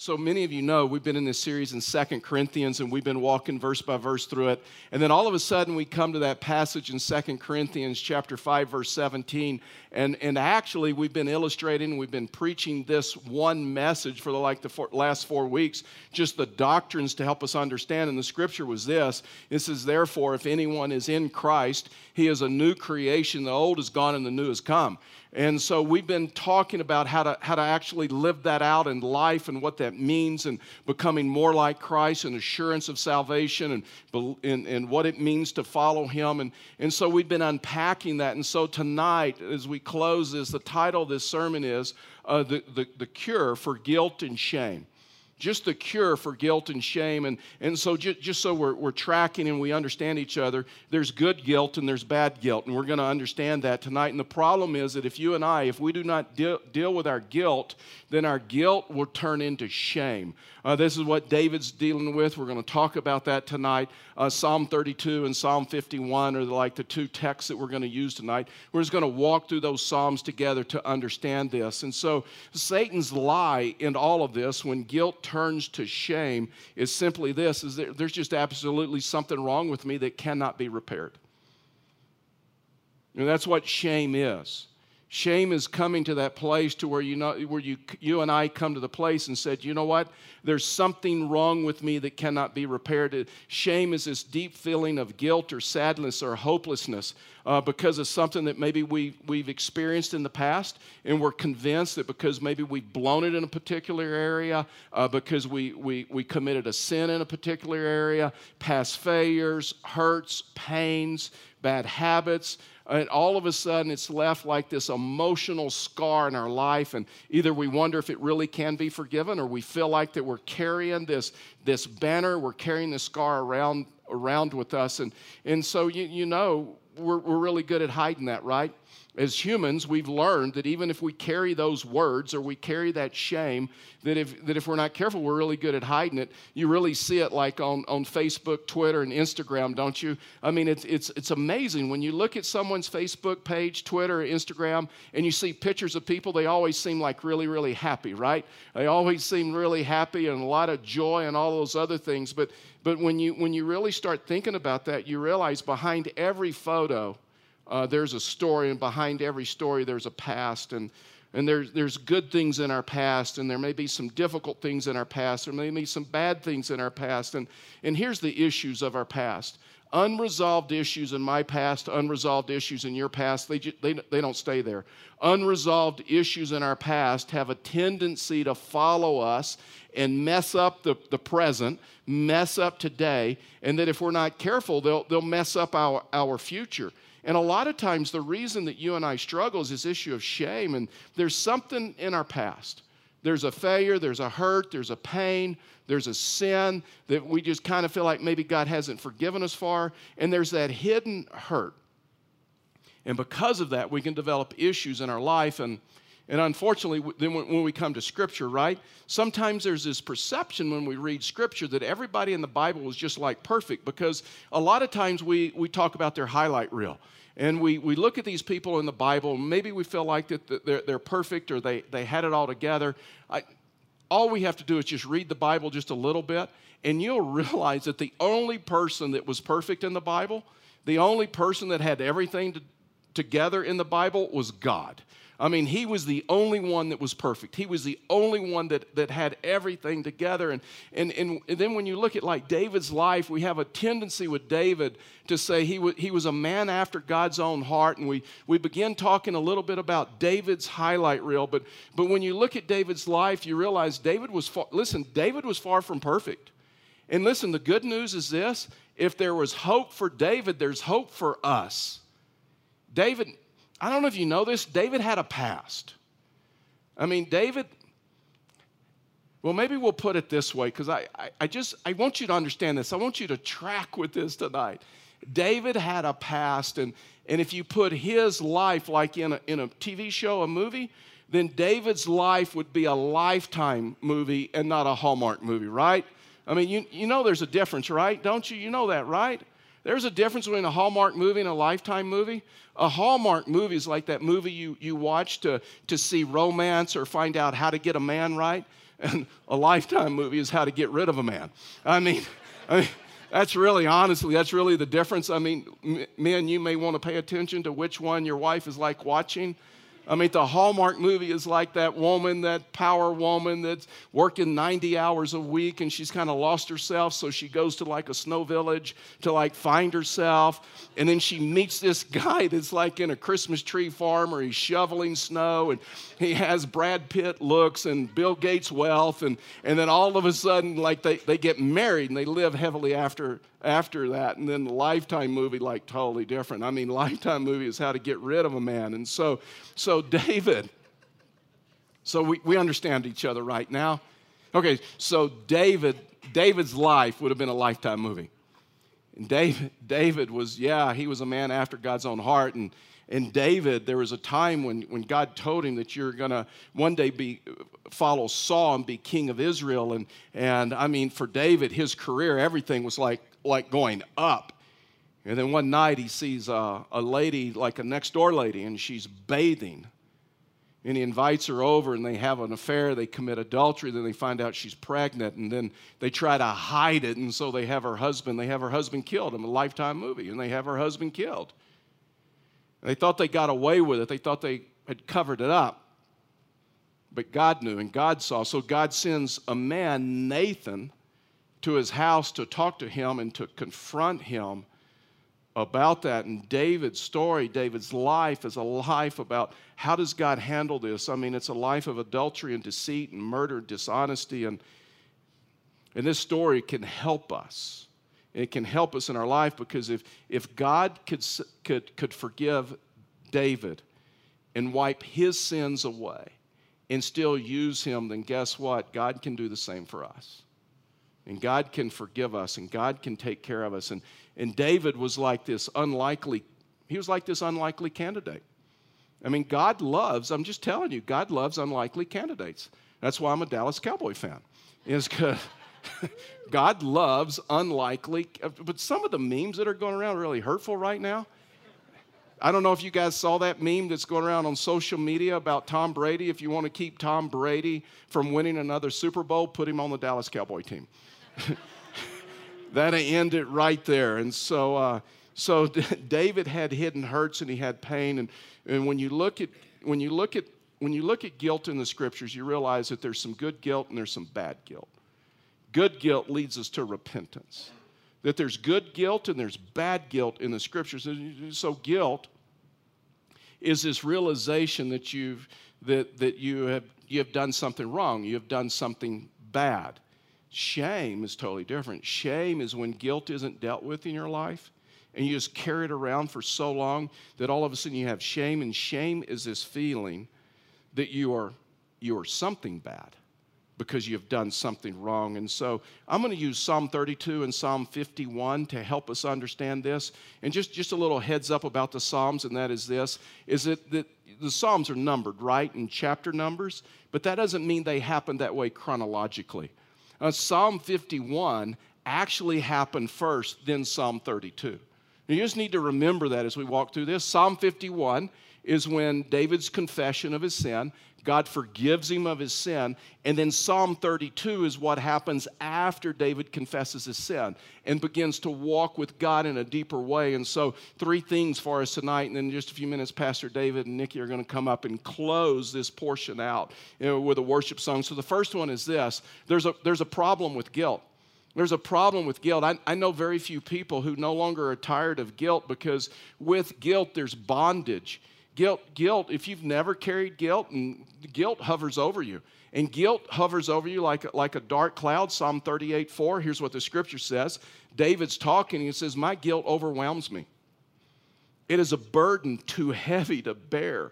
So many of you know we've been in this series in Second Corinthians and we've been walking verse by verse through it. And then all of a sudden we come to that passage in Second Corinthians chapter 5 verse 17 and and actually we've been illustrating we've been preaching this one message for the, like the four, last 4 weeks just the doctrines to help us understand and the scripture was this. It says therefore if anyone is in Christ he is a new creation the old is gone and the new has come. And so we've been talking about how to, how to actually live that out in life and what that means and becoming more like Christ and assurance of salvation and, and, and what it means to follow Him. And, and so we've been unpacking that. And so tonight, as we close this, the title of this sermon is uh, the, the, the Cure for Guilt and Shame just the cure for guilt and shame. And, and so, just, just so we're, we're tracking and we understand each other, there's good guilt and there's bad guilt. And we're going to understand that tonight. And the problem is that if you and I, if we do not deal, deal with our guilt, then our guilt will turn into shame. Uh, this is what David's dealing with. We're going to talk about that tonight. Uh, Psalm 32 and Psalm 51 are like the two texts that we're going to use tonight. We're just going to walk through those Psalms together to understand this. And so, Satan's lie in all of this, when guilt turns to shame, is simply this: is there, there's just absolutely something wrong with me that cannot be repaired. And that's what shame is. Shame is coming to that place to where you know where you you and I come to the place and said, you know what? There's something wrong with me that cannot be repaired. Shame is this deep feeling of guilt or sadness or hopelessness uh, because of something that maybe we we've experienced in the past, and we're convinced that because maybe we've blown it in a particular area, uh, because we we we committed a sin in a particular area, past failures, hurts, pains, bad habits and all of a sudden it's left like this emotional scar in our life. And either we wonder if it really can be forgiven or we feel like that we're carrying this, this banner we're carrying this scar around, around with us. And, and so you, you know we're, we're really good at hiding that right as humans, we've learned that even if we carry those words or we carry that shame, that if, that if we're not careful, we're really good at hiding it. You really see it like on, on Facebook, Twitter, and Instagram, don't you? I mean, it's, it's, it's amazing. When you look at someone's Facebook page, Twitter, Instagram, and you see pictures of people, they always seem like really, really happy, right? They always seem really happy and a lot of joy and all those other things. But, but when, you, when you really start thinking about that, you realize behind every photo, uh, there's a story, and behind every story, there's a past. And, and there's, there's good things in our past, and there may be some difficult things in our past, there may be some bad things in our past. And, and here's the issues of our past unresolved issues in my past, unresolved issues in your past, they, they, they don't stay there. Unresolved issues in our past have a tendency to follow us and mess up the, the present, mess up today, and that if we're not careful, they'll, they'll mess up our, our future. And a lot of times, the reason that you and I struggle is this issue of shame. And there's something in our past. There's a failure, there's a hurt, there's a pain, there's a sin that we just kind of feel like maybe God hasn't forgiven us for. And there's that hidden hurt. And because of that, we can develop issues in our life. And, and unfortunately, then when we come to Scripture, right? Sometimes there's this perception when we read Scripture that everybody in the Bible was just like perfect because a lot of times we, we talk about their highlight reel. And we, we look at these people in the Bible, maybe we feel like that they're, they're perfect or they, they had it all together. I, all we have to do is just read the Bible just a little bit, and you'll realize that the only person that was perfect in the Bible, the only person that had everything to, together in the Bible was God. I mean, he was the only one that was perfect. He was the only one that, that had everything together. And, and, and, then when you look at like David's life, we have a tendency with David to say he, w- he was a man after God's own heart. And we, we begin talking a little bit about David's highlight reel. But, but when you look at David's life, you realize David was far, listen, David was far from perfect. And listen, the good news is this if there was hope for David, there's hope for us. David, I don't know if you know this, David had a past. I mean, David, well, maybe we'll put it this way, because I, I, I, just, I want you to understand this. I want you to track with this tonight. David had a past, and, and if you put his life like in a, in a TV show, a movie, then David's life would be a lifetime movie and not a Hallmark movie, right? I mean, you, you know there's a difference, right? Don't you? You know that, right? There's a difference between a Hallmark movie and a Lifetime movie. A Hallmark movie is like that movie you, you watch to, to see romance or find out how to get a man right. and a lifetime movie is how to get rid of a man. I mean, I mean that's really, honestly, that's really the difference. I mean, men, you may want to pay attention to which one your wife is like watching. I mean, the Hallmark movie is like that woman, that power woman that's working 90 hours a week and she's kind of lost herself. So she goes to like a snow village to like find herself. And then she meets this guy that's like in a Christmas tree farm or he's shoveling snow and he has Brad Pitt looks and Bill Gates wealth. And, and then all of a sudden, like they, they get married and they live heavily after after that. And then the Lifetime movie, like totally different. I mean, Lifetime movie is how to get rid of a man. And so, so David, so we, we understand each other right now. Okay, so David, David's life would have been a Lifetime movie. And David, David was, yeah, he was a man after God's own heart. And, and David, there was a time when, when God told him that you're going to one day be follow Saul and be king of Israel. And, and I mean, for David, his career, everything was like like going up. And then one night he sees a, a lady, like a next door lady, and she's bathing. And he invites her over, and they have an affair. They commit adultery. Then they find out she's pregnant, and then they try to hide it. And so they have her husband. They have her husband killed in a Lifetime movie, and they have her husband killed. They thought they got away with it. They thought they had covered it up. But God knew, and God saw. So God sends a man, Nathan, to his house to talk to him and to confront him about that. And David's story, David's life, is a life about how does God handle this? I mean, it's a life of adultery and deceit and murder, dishonesty, and and this story can help us. It can help us in our life because if, if God could, could, could forgive David and wipe his sins away and still use him, then guess what? God can do the same for us and God can forgive us and God can take care of us. And, and David was like this unlikely, he was like this unlikely candidate. I mean, God loves, I'm just telling you, God loves unlikely candidates. That's why I'm a Dallas Cowboy fan. Is because God loves unlikely, but some of the memes that are going around are really hurtful right now. I don't know if you guys saw that meme that's going around on social media about Tom Brady. If you want to keep Tom Brady from winning another Super Bowl, put him on the Dallas Cowboy team. That'll end it right there. And so, uh, so David had hidden hurts and he had pain. And, and when you look at when you look at when you look at guilt in the scriptures, you realize that there's some good guilt and there's some bad guilt. Good guilt leads us to repentance. That there's good guilt and there's bad guilt in the scriptures. So guilt is this realization that you've that, that you have you have done something wrong, you have done something bad. Shame is totally different. Shame is when guilt isn't dealt with in your life and you just carry it around for so long that all of a sudden you have shame and shame is this feeling that you are you are something bad because you've done something wrong. And so I'm going to use Psalm 32 and Psalm 51 to help us understand this. And just, just a little heads up about the Psalms, and that is this, is that, that the Psalms are numbered, right, in chapter numbers, but that doesn't mean they happen that way chronologically. Uh, Psalm 51 actually happened first, then Psalm 32. Now, you just need to remember that as we walk through this. Psalm 51 is when David's confession of his sin, God forgives him of his sin. And then Psalm 32 is what happens after David confesses his sin and begins to walk with God in a deeper way. And so, three things for us tonight. And in just a few minutes, Pastor David and Nikki are going to come up and close this portion out you know, with a worship song. So, the first one is this there's a, there's a problem with guilt. There's a problem with guilt. I, I, know very few people who no longer are tired of guilt because with guilt, there's bondage. Guilt, guilt, if you've never carried guilt, and guilt hovers over you. And guilt hovers over you like, like a dark cloud. Psalm 38 4, here's what the scripture says. David's talking, he says, My guilt overwhelms me. It is a burden too heavy to bear.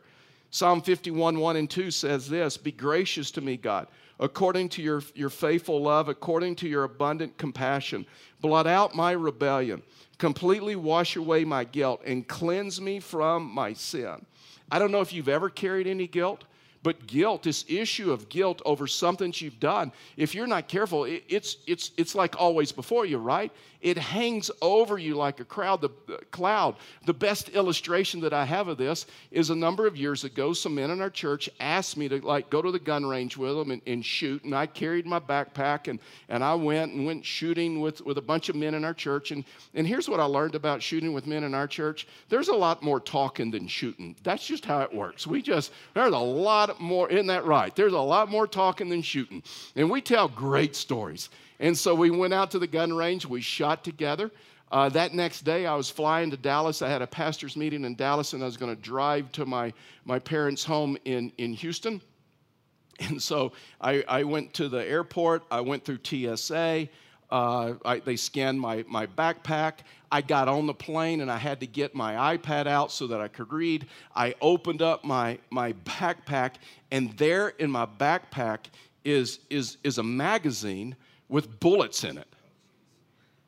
Psalm 51 1 and 2 says this Be gracious to me, God, according to your, your faithful love, according to your abundant compassion. Blot out my rebellion, completely wash away my guilt, and cleanse me from my sin. I don't know if you've ever carried any guilt, But guilt, this issue of guilt over something that you've done, if you're not careful, it, it's, it's, it's like always before you, right? It hangs over you like a crowd, the, the cloud. The best illustration that I have of this is a number of years ago, some men in our church asked me to like go to the gun range with them and, and shoot. And I carried my backpack and, and I went and went shooting with, with a bunch of men in our church. And, and here's what I learned about shooting with men in our church there's a lot more talking than shooting. That's just how it works. We just, there's a lot more, isn't that right? There's a lot more talking than shooting. And we tell great stories. And so we went out to the gun range, we shot together. Uh, that next day, I was flying to Dallas. I had a pastor's meeting in Dallas, and I was going to drive to my, my parents' home in, in Houston. And so I, I went to the airport, I went through TSA. Uh, I, they scanned my, my backpack. I got on the plane and I had to get my iPad out so that I could read. I opened up my, my backpack, and there in my backpack is, is, is a magazine with bullets in it.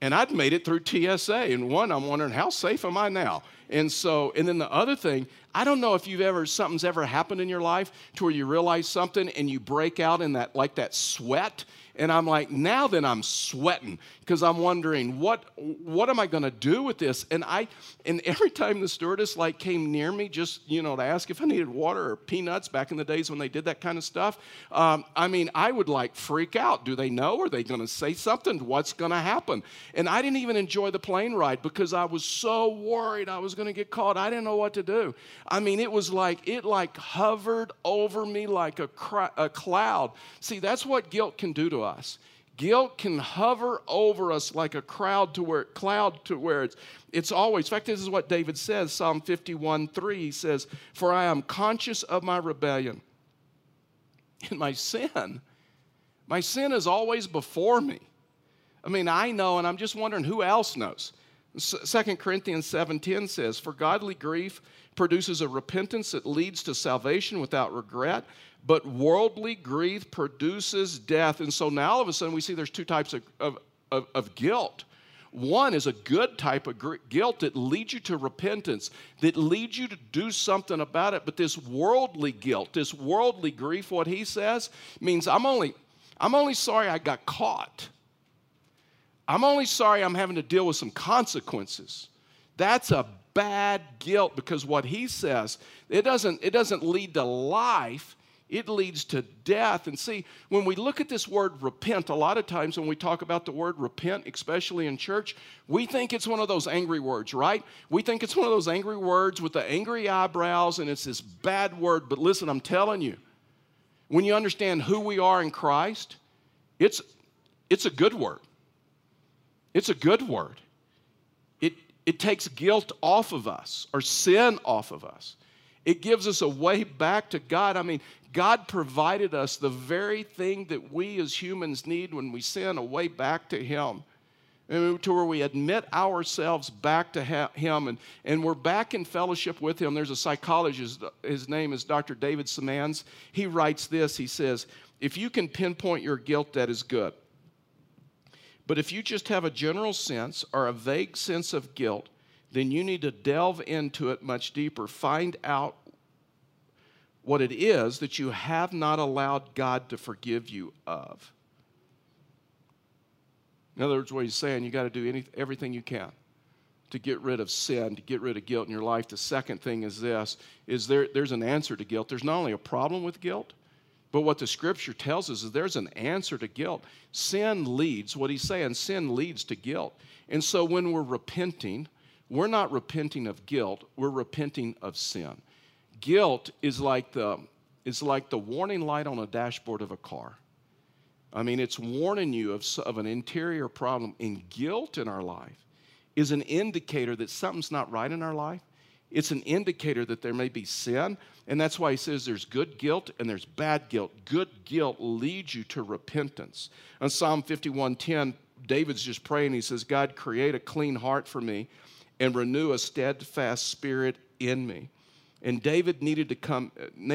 And I'd made it through TSA. And one, I'm wondering, how safe am I now? And so, and then the other thing, I don't know if you've ever, something's ever happened in your life to where you realize something and you break out in that, like that sweat and I'm like, now then I'm sweating because I'm wondering what what am I going to do with this? And I and every time the stewardess like came near me, just you know to ask if I needed water or peanuts back in the days when they did that kind of stuff. Um, I mean, I would like freak out. Do they know? Are they going to say something? What's going to happen? And I didn't even enjoy the plane ride because I was so worried I was going to get caught. I didn't know what to do. I mean, it was like it like hovered over me like a, a cloud. See, that's what guilt can do to us us. Guilt can hover over us like a crowd to where cloud to where it's it's always. In fact, this is what David says, Psalm 51, 3. He says, For I am conscious of my rebellion and my sin. My sin is always before me. I mean, I know, and I'm just wondering who else knows. 2 Corinthians 7:10 says, "For godly grief produces a repentance that leads to salvation without regret, but worldly grief produces death. And so now all of a sudden we see there's two types of, of, of, of guilt. One is a good type of guilt that leads you to repentance, that leads you to do something about it. But this worldly guilt, this worldly grief, what he says, means I'm only, I'm only sorry I got caught. I'm only sorry I'm having to deal with some consequences. That's a bad guilt because what he says, it doesn't, it doesn't lead to life, it leads to death. And see, when we look at this word repent, a lot of times when we talk about the word repent, especially in church, we think it's one of those angry words, right? We think it's one of those angry words with the angry eyebrows and it's this bad word. But listen, I'm telling you, when you understand who we are in Christ, it's, it's a good word. It's a good word. It, it takes guilt off of us or sin off of us. It gives us a way back to God. I mean, God provided us the very thing that we as humans need when we sin, a way back to Him. And to where we admit ourselves back to Him and, and we're back in fellowship with Him. There's a psychologist, his name is Dr. David Seamands. He writes this He says, If you can pinpoint your guilt, that is good. But if you just have a general sense or a vague sense of guilt, then you need to delve into it much deeper. Find out what it is that you have not allowed God to forgive you of. In other words, what he's saying, you got to do any, everything you can to get rid of sin, to get rid of guilt in your life. The second thing is this: is there, there's an answer to guilt. There's not only a problem with guilt, but what the scripture tells us is there's an answer to guilt. Sin leads, what he's saying, sin leads to guilt. And so when we're repenting, we're not repenting of guilt, we're repenting of sin. Guilt is like the is like the warning light on a dashboard of a car. I mean, it's warning you of, of an interior problem. And guilt in our life is an indicator that something's not right in our life. It's an indicator that there may be sin. And that's why he says there's good guilt and there's bad guilt. Good guilt leads you to repentance. In Psalm 51:10, David's just praying. He says, God, create a clean heart for me and renew a steadfast spirit in me. And David needed to come, uh,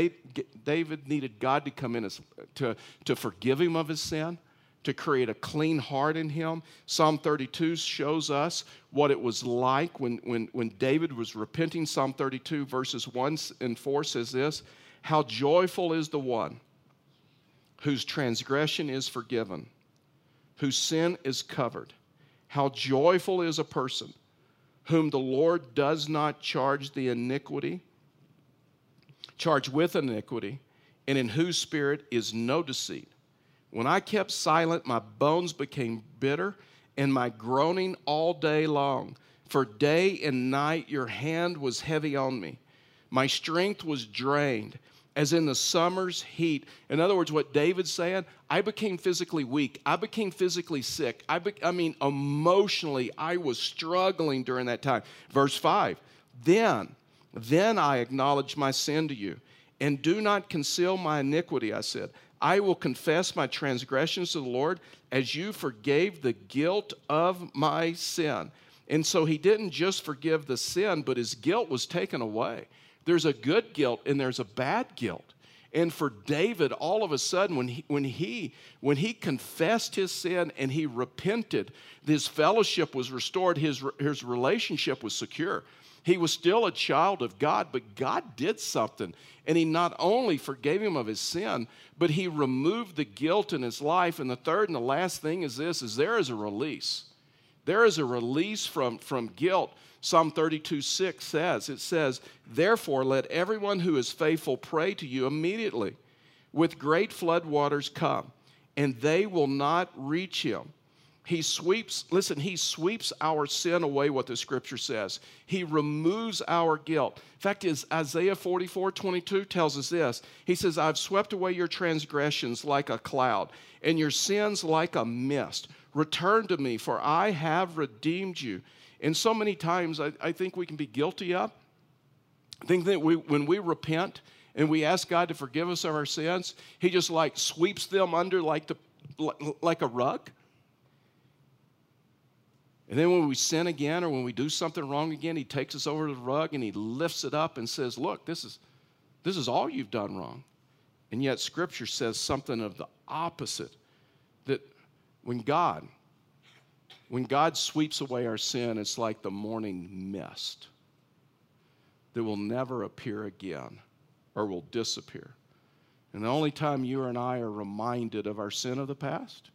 David needed God to come in as, to, to forgive him of his sin, to create a clean heart in him. Psalm 32 shows us what it was like when, when, when David was repenting. Psalm 32, verses 1 and 4 says this How joyful is the one whose transgression is forgiven, whose sin is covered. How joyful is a person whom the Lord does not charge the iniquity, charge with iniquity, and in whose spirit is no deceit. When I kept silent, my bones became bitter, and my groaning all day long. For day and night your hand was heavy on me. My strength was drained as in the summer's heat. In other words, what David's saying, I became physically weak. I became physically sick. I, be, I mean, emotionally, I was struggling during that time. Verse 5 Then, then I acknowledge my sin to you, and do not conceal my iniquity, I said. I will confess my transgressions to the Lord as you forgave the guilt of my sin. And so he didn't just forgive the sin, but his guilt was taken away. There's a good guilt and there's a bad guilt. And for David, all of a sudden, when he, when he, when he confessed his sin and he repented, his fellowship was restored, his, his relationship was secure. He was still a child of God, but God did something. And He not only forgave him of his sin, but He removed the guilt in his life. And the third and the last thing is this is there is a release. There is a release from, from guilt. Psalm 32 6 says, It says, Therefore, let everyone who is faithful pray to you immediately. With great flood waters come, and they will not reach him. He sweeps, listen, he sweeps our sin away, what the scripture says. He removes our guilt. In fact, is Isaiah 44 22 tells us this. He says, I've swept away your transgressions like a cloud, and your sins like a mist. Return to me, for I have redeemed you. And so many times I, I think we can be guilty of. I think that we, when we repent and we ask God to forgive us of our sins, He just like sweeps them under like, the, like a rug and then when we sin again or when we do something wrong again, he takes us over to the rug and he lifts it up and says, Look, this is, this is all you've done wrong. And yet, Scripture says something of the opposite that when God, when God sweeps away our sin, it's like the morning mist that will never appear again or will disappear. And the only time you and I are reminded of our sin of the past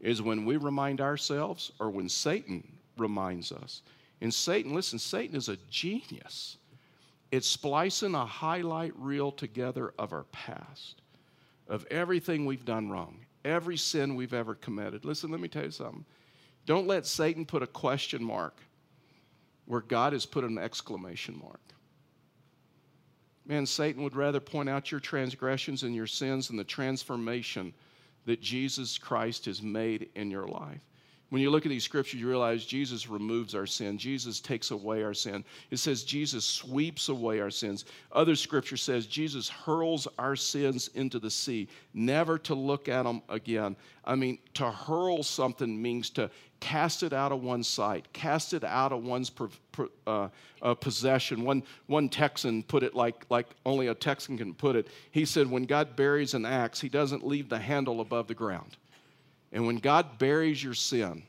is when we remind ourselves or when Satan reminds us. And Satan, listen, Satan is a genius. It's splicing a highlight reel together of our past, of everything we've done wrong, every sin we've ever committed. Listen, let me tell you something. Don't let Satan put a question mark where God has put an exclamation mark. Man, Satan would rather point out your transgressions and your sins and the transformation that Jesus Christ has made in your life. When you look at these scriptures, you realize Jesus removes our sin. Jesus takes away our sin. It says Jesus sweeps away our sins. Other scripture says Jesus hurls our sins into the sea, never to look at them again. I mean, to hurl something means to cast it out of one's sight, cast it out of one's uh, uh, possession. One, one Texan put it like, like only a Texan can put it. He said, When God buries an axe, he doesn't leave the handle above the ground. And when God buries your sin,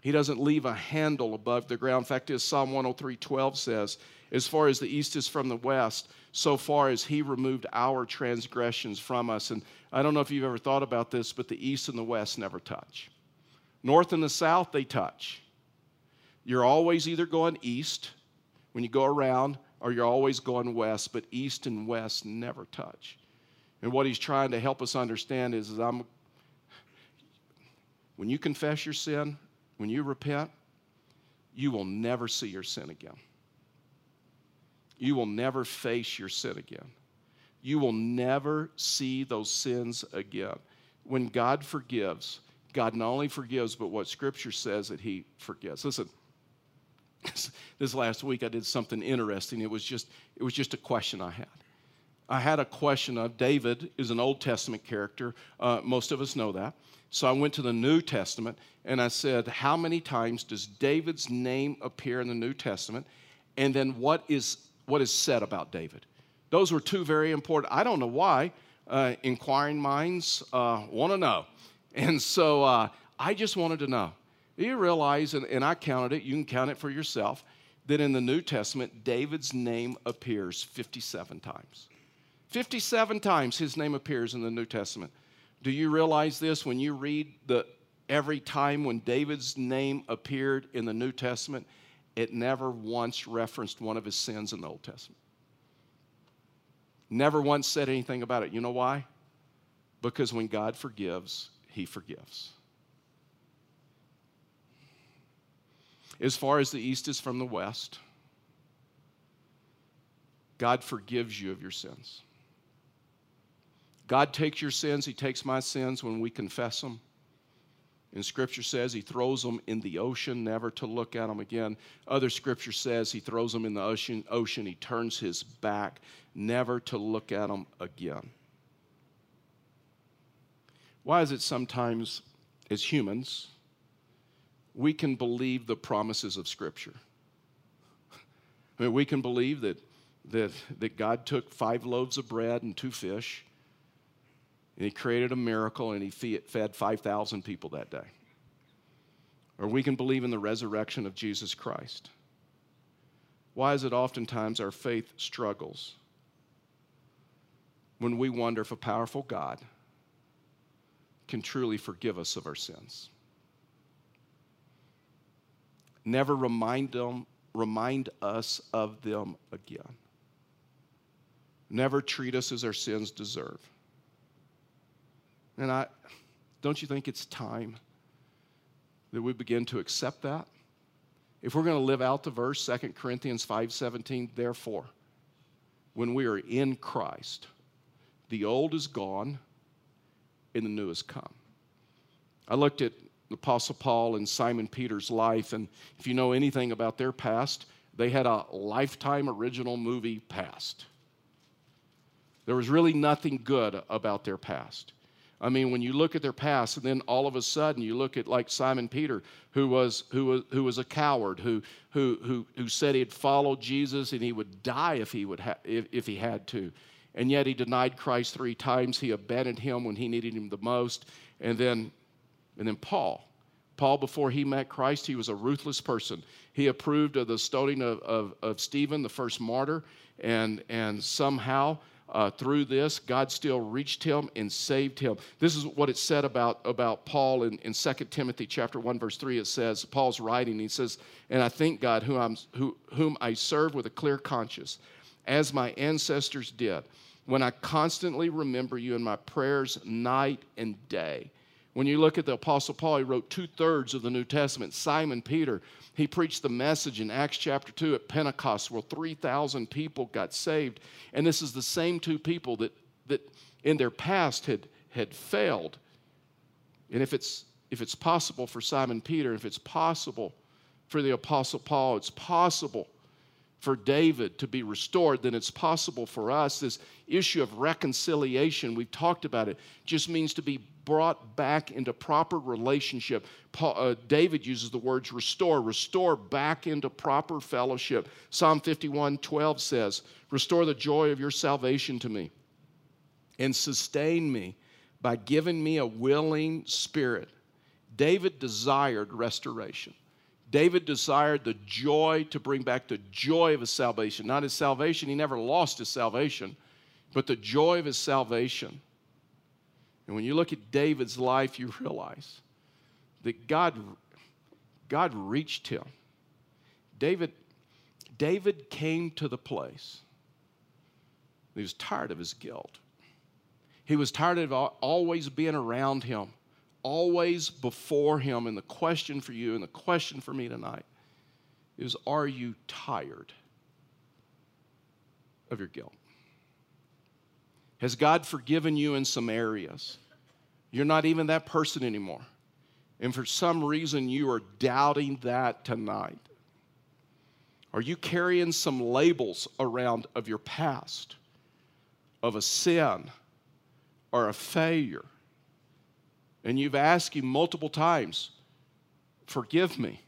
he doesn't leave a handle above the ground. In fact, as Psalm 103 12 says, as far as the east is from the west, so far as he removed our transgressions from us. And I don't know if you've ever thought about this, but the east and the west never touch. North and the south, they touch. You're always either going east when you go around, or you're always going west, but east and west never touch. And what he's trying to help us understand is, is I'm, when you confess your sin, when you repent, you will never see your sin again. You will never face your sin again. You will never see those sins again. When God forgives, God not only forgives, but what Scripture says that He forgives. Listen, this last week I did something interesting. It was just, it was just a question I had. I had a question of David is an Old Testament character. Uh, most of us know that. So I went to the New Testament and I said, How many times does David's name appear in the New Testament? And then what is, what is said about David? Those were two very important. I don't know why. Uh, inquiring minds uh, want to know. And so uh, I just wanted to know. Do you realize, and, and I counted it, you can count it for yourself, that in the New Testament, David's name appears 57 times. 57 times his name appears in the New Testament. Do you realize this when you read the every time when David's name appeared in the New Testament, it never once referenced one of his sins in the Old Testament. Never once said anything about it. You know why? Because when God forgives, he forgives. As far as the east is from the west, God forgives you of your sins. God takes your sins, He takes my sins when we confess them. And Scripture says He throws them in the ocean, never to look at them again. Other Scripture says He throws them in the ocean, ocean He turns His back, never to look at them again. Why is it sometimes, as humans, we can believe the promises of Scripture? I mean, we can believe that that, that God took five loaves of bread and two fish, and He created a miracle, and He fed 5,000 people that day. Or we can believe in the resurrection of Jesus Christ. Why is it oftentimes our faith struggles when we wonder if a powerful God can truly forgive us of our sins? Never remind them, remind us of them again never treat us as our sins deserve. And I don't you think it's time that we begin to accept that? If we're going to live out the verse 2 Corinthians 5:17, therefore, when we are in Christ, the old is gone and the new has come. I looked at the Apostle Paul and Simon Peter's life, and if you know anything about their past, they had a lifetime original movie past. There was really nothing good about their past. I mean, when you look at their past, and then all of a sudden you look at like Simon Peter, who was who was who was a coward, who who who who said he'd follow Jesus and he would die if he would ha- if, if he had to, and yet he denied Christ three times. He abandoned him when he needed him the most, and then and then Paul. Paul, before he met Christ, he was a ruthless person. He approved of the stoning of, of, of Stephen, the first martyr, and, and somehow uh, through this, God still reached him and saved him. This is what it said about, about Paul in, in 2 Timothy chapter 1, verse 3. It says, Paul's writing, he says, And I thank God whom, I'm, who, whom I serve with a clear conscience, as my ancestors did, when I constantly remember you in my prayers night and day. When you look at the Apostle Paul, he wrote two thirds of the New Testament. Simon Peter, he preached the message in Acts chapter 2 at Pentecost where 3,000 people got saved. And this is the same two people that, that in their past had, had failed. And if it's, if it's possible for Simon Peter, if it's possible for the Apostle Paul, it's possible for David to be restored, then it's possible for us. This issue of reconciliation, we've talked about it, just means to be brought back into proper relationship. Paul, uh, David uses the words restore, restore back into proper fellowship. Psalm 51 12 says, Restore the joy of your salvation to me and sustain me by giving me a willing spirit. David desired restoration. David desired the joy to bring back the joy of his salvation. Not his salvation, he never lost his salvation, but the joy of his salvation. And when you look at David's life, you realize that God, God reached him. David, David came to the place. He was tired of his guilt. He was tired of always being around him always before Him. And the question for you and the question for me tonight is Are you tired of your guilt? Has God forgiven you in some areas? You're not even that person anymore. And for some reason, you are doubting that tonight. Are you carrying some labels around of your past, of a sin or a failure? And you've asked him multiple times, Forgive me.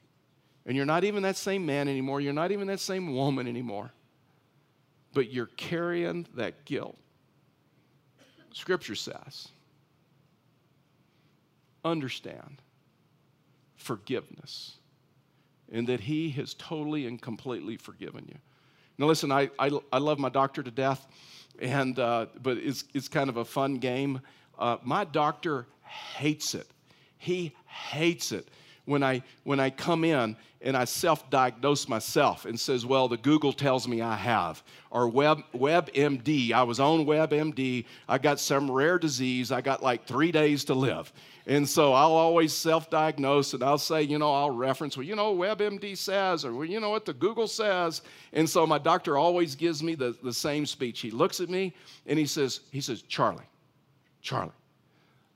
And you're not even that same man anymore. You're not even that same woman anymore. But you're carrying that guilt. Scripture says, understand forgiveness and that He has totally and completely forgiven you. Now, listen, I, I, I love my doctor to death. and uh, but it's it's kind of a fun game. Uh, my doctor hates it. He hates it when I when I come in and I self-diagnose myself and says, "Well, the Google tells me I have," or Web WebMD. I was on WebMD. I got some rare disease. I got like three days to live, and so I'll always self-diagnose and I'll say, you know, I'll reference, well, you know, WebMD says, or well, you know what the Google says, and so my doctor always gives me the, the same speech. He looks at me and he says, he says, Charlie, Charlie,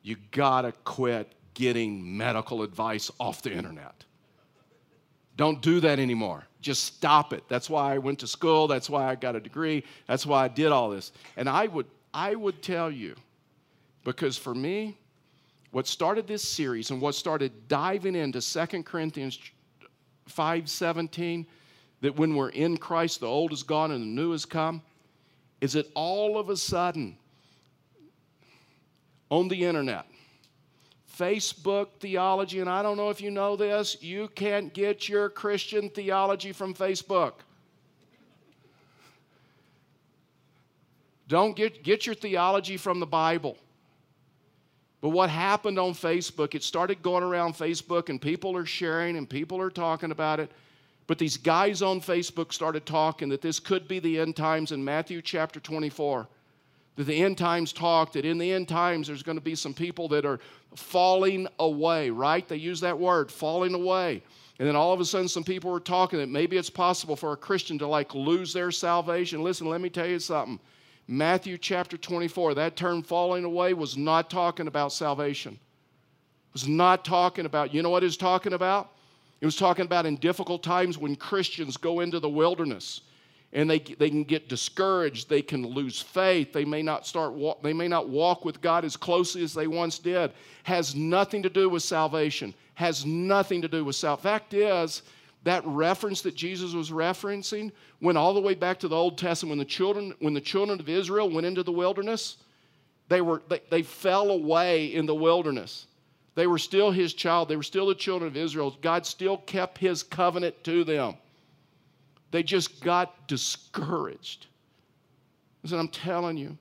you gotta quit getting medical advice off the internet. Don't do that anymore. Just stop it. That's why I went to school. That's why I got a degree. That's why I did all this. And I would, I would tell you, because for me, what started this series and what started diving into 2 Corinthians 5:17, that when we're in Christ, the old is gone and the new has come, is that all of a sudden on the internet, Facebook theology, and I don't know if you know this, you can't get your Christian theology from Facebook. Don't get, get your theology from the Bible. But what happened on Facebook, it started going around Facebook, and people are sharing and people are talking about it. But these guys on Facebook started talking that this could be the end times in Matthew chapter 24 that the end times talk that in the end times there's going to be some people that are falling away, right? They use that word, falling away. And then all of a sudden, some people were talking that maybe it's possible for a Christian to like lose their salvation. Listen, let me tell you something. Matthew chapter 24, that term falling away was not talking about salvation. It was not talking about, you know what it was talking about? It was talking about in difficult times when Christians go into the wilderness and they, they can get discouraged. They can lose faith. They may not start walk, they may not walk with god as closely as they once did. Has nothing to do with salvation. Has nothing to do with salvation fact is that reference that jesus was referencing went all the way back to the old testament when the children when the children of israel went into the wilderness. They were they, they fell away in the wilderness. They were still his child. They were still the children of israel. God still kept his covenant to them they just got discouraged. And I'm telling you,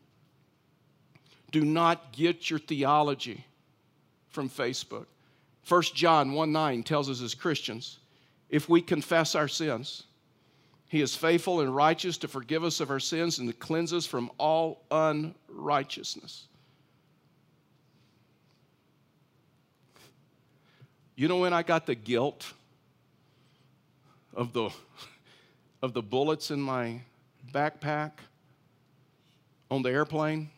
do not get your theology from Facebook. 1 John 1 9 tells us as Christians, if we confess our sins, he is faithful and righteous to forgive us of our sins and to cleanse us from all unrighteousness. You know when I got the guilt of the of the bullets in my backpack on the airplane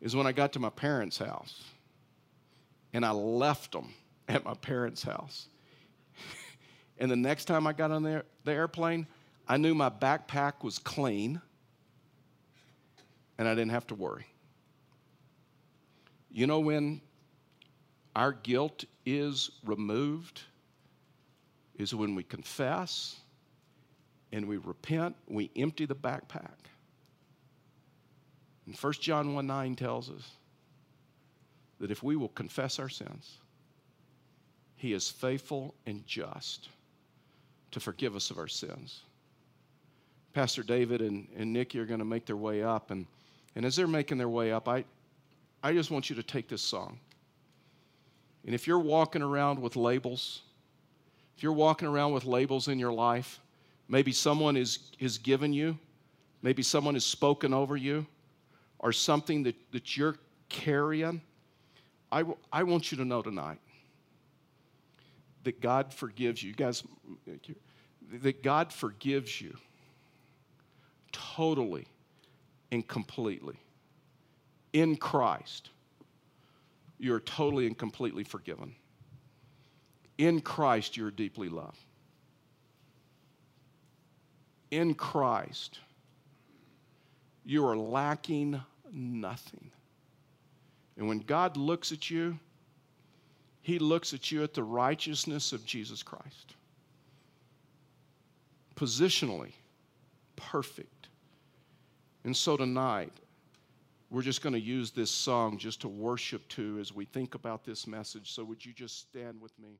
is when I got to my parents' house and I left them at my parents' house. and the next time I got on the, the airplane, I knew my backpack was clean and I didn't have to worry. You know when our guilt is removed? Is when we confess and we repent, we empty the backpack. And 1 John 1 9 tells us that if we will confess our sins, he is faithful and just to forgive us of our sins. Pastor David and, and Nikki are going to make their way up. And, and as they're making their way up, I, I just want you to take this song. And if you're walking around with labels, if you're walking around with labels in your life, maybe someone is, is given you, maybe someone has spoken over you, or something that, that you're carrying, I, w- I want you to know tonight that God forgives you. You guys, that God forgives you totally and completely. In Christ, you're totally and completely forgiven. In Christ, you're deeply loved. In Christ, you are lacking nothing. And when God looks at you, he looks at you at the righteousness of Jesus Christ. Positionally, perfect. And so tonight, we're just going to use this song just to worship to as we think about this message. So, would you just stand with me?